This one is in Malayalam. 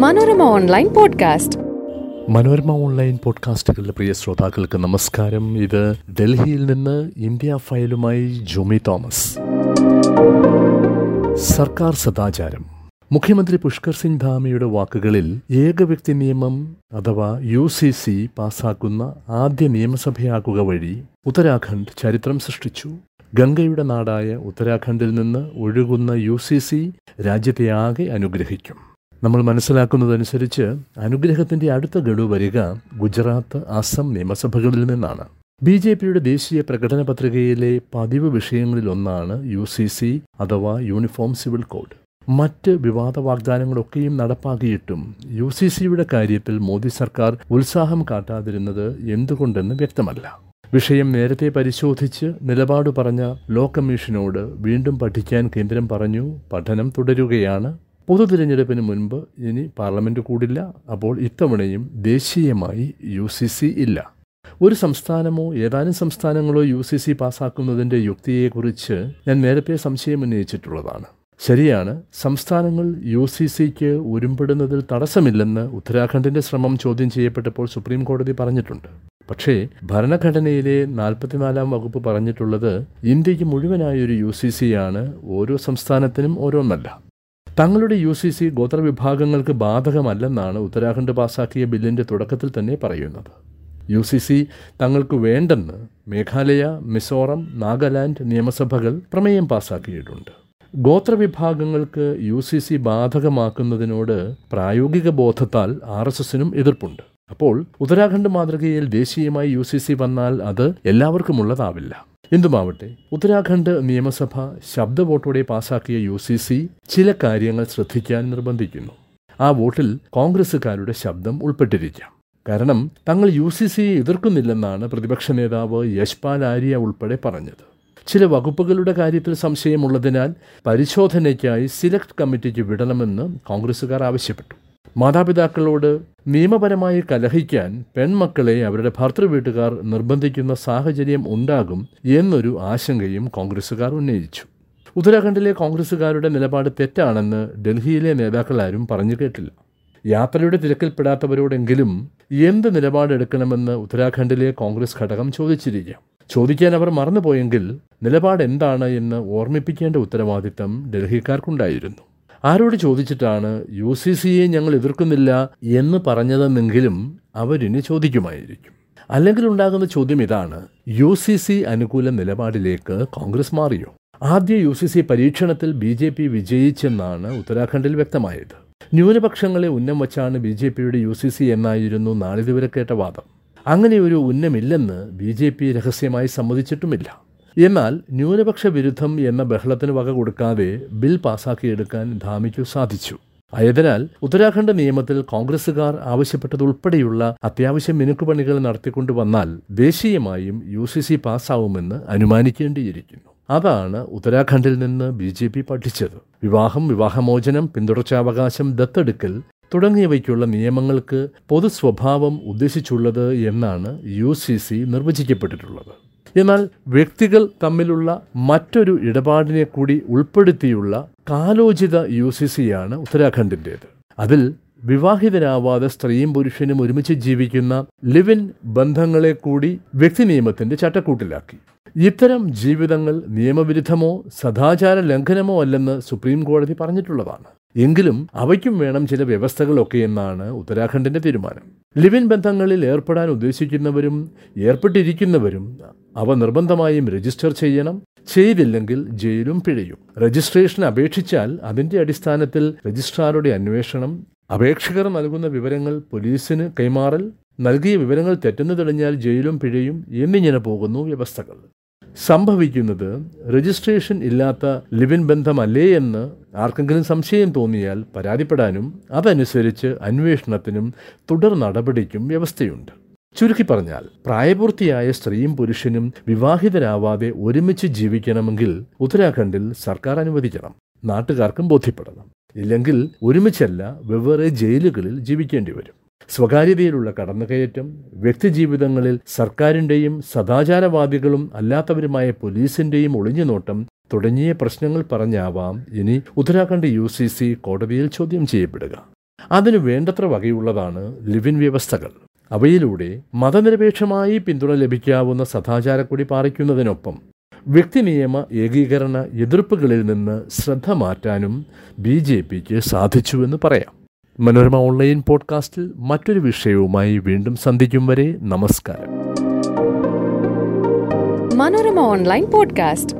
Manorama online podcast. Manorama online പോഡ്കാസ്റ്റുകളുടെ പ്രിയ ശ്രോതാക്കൾക്ക് നമസ്കാരം. ഇത് ഡൽഹിയിൽ നിന്ന് ഇന്ത്യ ഫയലുമായി ജോമി തോമസ്. സർക്കാർ സദാചാരം. മുഖ്യമന്ത്രി പുഷ്കർ സിംഗ് ധാമിയുടെ വാക്കുകളിൽ ഏകവ്യക്തി നിയമം അഥവാ യു സി സി പാസാക്കുന്ന ആദ്യ നിയമസഭയാക്കുക വഴി ഉത്തരാഖണ്ഡ് ചരിത്രം സൃഷ്ടിച്ചു. ഗംഗയുടെ നാടായ ഉത്തരാഖണ്ഡിൽ നിന്ന് ഒഴുകുന്ന യു സി സി രാജ്യത്തെ ആകെ അനുഗ്രഹിക്കും. നമ്മൾ മനസ്സിലാക്കുന്നതനുസരിച്ച് അനുഗ്രഹത്തിന്റെ അടുത്ത ഗഡു വരിക ഗുജറാത്ത് അസം നിയമസഭകളിൽ നിന്നാണ്. ബി ജെ പിയുടെ ദേശീയ പ്രകടന പത്രികയിലെ പതിവ് വിഷയങ്ങളിലൊന്നാണ് യു സി സി അഥവാ യൂണിഫോം സിവിൽ കോഡ്. മറ്റ് വിവാദ വാഗ്ദാനങ്ങളൊക്കെയും നടപ്പാക്കിയിട്ടും യു സി സിയുടെ കാര്യത്തിൽ മോദി സർക്കാർ ഉത്സാഹം കാട്ടാതിരുന്നത് എന്തുകൊണ്ടെന്ന് വ്യക്തമല്ല. വിഷയം നേരത്തെ പരിശോധിച്ച് നിലപാട് പറഞ്ഞ ലോ കമ്മീഷനോട് വീണ്ടും പഠിക്കാൻ കേന്ദ്രം പറഞ്ഞു പഠനം തുടരുകയാണ്. പൊതു തിരഞ്ഞെടുപ്പിന് മുൻപ് ഇനി പാർലമെന്റ് കൂടില്ല. അപ്പോൾ ഇത്തവണയും ദേശീയമായി യു സി സി ഇല്ല. ഒരു സംസ്ഥാനമോ ഏതാനും സംസ്ഥാനങ്ങളോ യു സി സി പാസ്സാക്കുന്നതിന്റെ യുക്തിയെക്കുറിച്ച് ഞാൻ നേരത്തെ സംശയം ഉന്നയിച്ചിട്ടുള്ളതാണ്. ശരിയാണ് സംസ്ഥാനങ്ങൾ യു സി സിക്ക് ഉരുമ്പെടുന്നതിൽ തടസ്സമില്ലെന്ന് ഉത്തരാഖണ്ഡിന്റെ ശ്രമം ചോദ്യം ചെയ്യപ്പെട്ടപ്പോൾ സുപ്രീം കോടതി പറഞ്ഞിട്ടുണ്ട്. പക്ഷേ ഭരണഘടനയിലെ നാൽപ്പത്തിനാലാം വകുപ്പ് പറഞ്ഞിട്ടുള്ളത് ഇന്ത്യയ്ക്ക് മുഴുവനായൊരു യു സി സി ആണ് ഓരോ സംസ്ഥാനത്തിനും ഓരോന്നല്ല. തങ്ങളുടെ യു സി സി ഗോത്രവിഭാഗങ്ങൾക്ക് ബാധകമല്ലെന്നാണ് ഉത്തരാഖണ്ഡ് പാസാക്കിയ ബില്ലിന്റെ തുടക്കത്തിൽ തന്നെ പറയുന്നത്. യു സി സി തങ്ങൾക്ക് വേണ്ടെന്ന് മേഘാലയ മിസോറം നാഗാലാൻഡ് നിയമസഭകൾ പ്രമേയം പാസാക്കിയിട്ടുണ്ട്. ഗോത്രവിഭാഗങ്ങൾക്ക് യു സി സി ബാധകമാക്കുന്നതിനോട് പ്രായോഗിക ബോധത്താൽ ആർ എസ് എസിനും എതിർപ്പുണ്ട്. അപ്പോൾ ഉത്തരാഖണ്ഡ് മാതൃകയിൽ ദേശീയമായി യു സി സി വന്നാൽ അത് എല്ലാവർക്കും ഉള്ളതാവില്ല. എന്തുമാവട്ടെ ഉത്തരാഖണ്ഡ് നിയമസഭ ശബ്ദ വോട്ടോടെ പാസാക്കിയ യു സി സി ചില കാര്യങ്ങൾ ശ്രദ്ധിക്കാൻ നിർബന്ധിക്കുന്നു. ആ വോട്ടിൽ കോൺഗ്രസുകാരുടെ ശബ്ദം ഉൾപ്പെട്ടിരിക്കാം. കാരണം തങ്ങൾ യു സി സിയെ എതിർക്കുന്നില്ലെന്നാണ് പ്രതിപക്ഷ നേതാവ് യശ്പാൽ ആര്യ ഉൾപ്പെടെ പറഞ്ഞത്. ചില വകുപ്പുകളുടെ കാര്യത്തിൽ സംശയമുള്ളതിനാൽ പരിശോധനയ്ക്കായി സിലക്ട് കമ്മിറ്റിക്ക് വിടണമെന്ന് കോൺഗ്രസുകാർ ആവശ്യപ്പെട്ടു. മാതാപിതാക്കളോട് നിയമപരമായി കലഹിക്കാൻ പെൺമക്കളെ അവരുടെ ഭർത്തൃവീട്ടുകാർ നിർബന്ധിക്കുന്ന സാഹചര്യം ഉണ്ടാകും എന്നൊരു ആശങ്കയും കോൺഗ്രസുകാർ ഉന്നയിച്ചു. ഉത്തരാഖണ്ഡിലെ കോൺഗ്രസുകാരുടെ നിലപാട് തെറ്റാണെന്ന് ഡൽഹിയിലെ നേതാക്കളാരും പറഞ്ഞു കേട്ടില്ല. യാത്രയുടെ തിരക്കിൽപ്പെടാത്തവരോടെങ്കിലും എന്ത് നിലപാടെടുക്കണമെന്ന് ഉത്തരാഖണ്ഡിലെ കോൺഗ്രസ് ഘടകം ചോദിച്ചിരിക്കാം. ചോദിക്കാൻ അവർ മറന്നുപോയെങ്കിൽ നിലപാട് എന്താണ് എന്ന് ഓർമ്മിപ്പിക്കേണ്ട ഉത്തരവാദിത്തം ഡൽഹിക്കാർക്കുണ്ടായിരുന്നു. ആരോട് ചോദിച്ചിട്ടാണ് യു സി സിയെ ഞങ്ങൾ എതിർക്കുന്നില്ല എന്ന് പറഞ്ഞതെന്നെങ്കിലും അവരിനി ചോദിക്കുമായിരിക്കും. അല്ലെങ്കിൽ ഉണ്ടാകുന്ന ചോദ്യം ഇതാണ് യു സി സി അനുകൂല നിലപാടിലേക്ക് കോൺഗ്രസ് മാറിയോ? ആദ്യ യു സി സി പരീക്ഷണത്തിൽ ബി ജെ പി വിജയിച്ചെന്നാണ് ഉത്തരാഖണ്ഡിൽ വ്യക്തമായത്. ന്യൂനപക്ഷങ്ങളെ ഉന്നം വച്ചാണ് ബി ജെ പിയുടെ യു സി സി എന്നായിരുന്നു നാളിതുവരെ കേട്ട വാദം. അങ്ങനെ ഒരു ഉന്നമില്ലെന്ന് ബി ജെ പി രഹസ്യമായി സമ്മതിച്ചിട്ടുമില്ല. എന്നാൽ ന്യൂനപക്ഷ വിരുദ്ധം എന്ന ബഹളത്തിന് വക കൊടുക്കാതെ ബിൽ പാസാക്കിയെടുക്കാൻ ധാമിക്കു സാധിച്ചു. ആയതിനാൽ ഉത്തരാഖണ്ഡ് നിയമത്തിൽ കോൺഗ്രസുകാർ ആവശ്യപ്പെട്ടതുൾപ്പെടെയുള്ള അത്യാവശ്യ മിനുക്കുപണികൾ നടത്തിക്കൊണ്ടു വന്നാൽ ദേശീയമായും യു സി സി പാസ്സാവുമെന്ന് അനുമാനിക്കേണ്ടിയിരിക്കുന്നു. അതാണ് ഉത്തരാഖണ്ഡിൽ നിന്ന് ബി ജെ പി പഠിച്ചത്. വിവാഹം വിവാഹമോചനം പിന്തുടർച്ചാവകാശം ദത്തെടുക്കൽ തുടങ്ങിയവയ്ക്കുള്ള നിയമങ്ങൾക്ക് പൊതു സ്വഭാവം ഉദ്ദേശിച്ചുള്ളത് എന്നാണ് യു സി സി നിർവചിക്കപ്പെട്ടിട്ടുള്ളത്. എന്നാൽ വ്യക്തികൾ തമ്മിലുള്ള മറ്റൊരു ഇടപാടിനെ കൂടി ഉൾപ്പെടുത്തിയുള്ള കാലോചിത യു സി സിയാണ് ഉത്തരാഖണ്ഡിന്റേത്. അതിൽ വിവാഹിതരാവാതെ സ്ത്രീയും പുരുഷനും ഒരുമിച്ച് ജീവിക്കുന്ന ലിവിൻ ബന്ധങ്ങളെ കൂടി വ്യക്തി നിയമത്തിന്റെ ചട്ടക്കൂട്ടിലാക്കി. ഇത്തരം ജീവിതങ്ങൾ നിയമവിരുദ്ധമോ സദാചാര ലംഘനമോ അല്ലെന്ന് സുപ്രീം കോടതി പറഞ്ഞിട്ടുള്ളതാണ്. എങ്കിലും അവയ്ക്കും വേണം ചില വ്യവസ്ഥകളൊക്കെ എന്നാണ് ഉത്തരാഖണ്ഡിന്റെ തീരുമാനം. ലിവിൻ ബന്ധങ്ങളിൽ ഏർപ്പെടാൻ ഉദ്ദേശിക്കുന്നവരും ഏർപ്പെട്ടിരിക്കുന്നവരും അവ നിർബന്ധമായും രജിസ്റ്റർ ചെയ്യണം. ചെയ്തില്ലെങ്കിൽ ജയിലും പിഴയും. രജിസ്ട്രേഷൻ അപേക്ഷിച്ചാൽ അതിന്റെ അടിസ്ഥാനത്തിൽ രജിസ്ട്രാറുടെ അന്വേഷണം അപേക്ഷകർ നൽകുന്ന വിവരങ്ങൾ പോലീസിന് കൈമാറൽ നൽകിയ വിവരങ്ങൾ തെറ്റെന്ന് തെളിഞ്ഞാൽ ജയിലും പിഴയും എന്നിങ്ങനെ പോകുന്നു വ്യവസ്ഥകൾ. സംഭവിക്കുന്നത് രജിസ്ട്രേഷൻ ഇല്ലാത്ത ലിവിൻ ബന്ധമല്ലേ എന്ന് ആർക്കെങ്കിലും സംശയം തോന്നിയാൽ പരാതിപ്പെടാനും അതനുസരിച്ച് അന്വേഷണത്തിനും തുടർ നടപടിക്കും വ്യവസ്ഥയുണ്ട്. ചുരുക്കി പറഞ്ഞാൽ പ്രായപൂർത്തിയായ സ്ത്രീയും പുരുഷനും വിവാഹിതരാവാതെ ഒരുമിച്ച് ജീവിക്കണമെങ്കിൽ ഉത്തരാഖണ്ഡിൽ സർക്കാർ അനുവദിക്കണം. നാട്ടുകാർക്കും ബോധ്യപ്പെടണം. ഇല്ലെങ്കിൽ ഒരുമിച്ചല്ല വെവ്വേറെ ജയിലുകളിൽ ജീവിക്കേണ്ടി വരും. സ്വകാര്യതയിലുള്ള കടന്നുകയറ്റം വ്യക്തിജീവിതങ്ങളിൽ സർക്കാരിന്റെയും സദാചാരവാദികളും അല്ലാത്തവരുമായ പോലീസിന്റെയും ഒളിഞ്ഞുനോട്ടം തുടങ്ങിയ പ്രശ്നങ്ങൾ പറഞ്ഞാവാം ഇനി ഉത്തരാഖണ്ഡ് യു സി സി കോടതിയിൽ ചോദ്യം ചെയ്യപ്പെടുക. അതിന് വേണ്ടത്ര വകയുള്ളതാണ് ലിവിൻ വ്യവസ്ഥകൾ. അവയിലൂടെ മതനിരപേക്ഷമായി പിന്തുണ ലഭിക്കാവുന്ന സദാചാരക്കൂടി പാറിക്കുന്നതിനൊപ്പം വ്യക്തിനിയമ ഏകീകരണ എതിർപ്പുകളിൽ നിന്ന് ശ്രദ്ധ മാറ്റാനും ബി ജെ പിക്ക് സാധിച്ചുവെന്ന് പറയാം. മനോരമ ഓൺലൈൻ പോഡ്കാസ്റ്റിൽ മറ്റൊരു വിഷയവുമായി വീണ്ടും സന്ധിക്കും വരെ നമസ്കാരം. Manorama online podcast